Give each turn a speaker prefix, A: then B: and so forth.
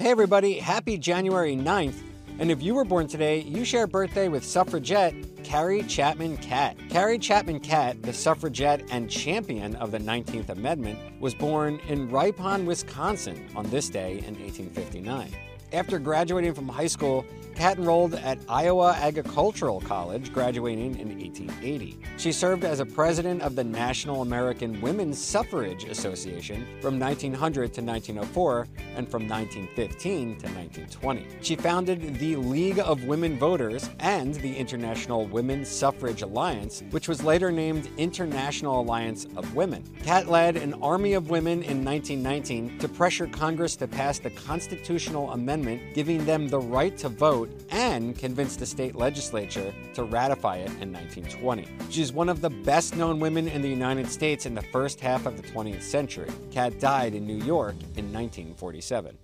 A: Hey, everybody, happy January 9th. And if you were born today, you share birthday with suffragette Carrie Chapman Catt. Carrie Chapman Catt, the suffragette and champion of the 19th Amendment, was born in Ripon, Wisconsin on this day in 1859. After graduating from high school, Catt enrolled at Iowa Agricultural College, graduating in 1880. She served as a president of the National American Women's Suffrage Association from 1900 to 1904 and from 1915 to 1920. She founded the League of Women Voters and the International Women's Suffrage Alliance, which was later named International Alliance of Women. Catt led an army of women in 1919 to pressure Congress to pass the constitutional amendment giving them the right to vote and convinced the state legislature to ratify it in 1920. She's one of the best known women in the United States in the first half of the 20th century. Catt died in New York in 1947.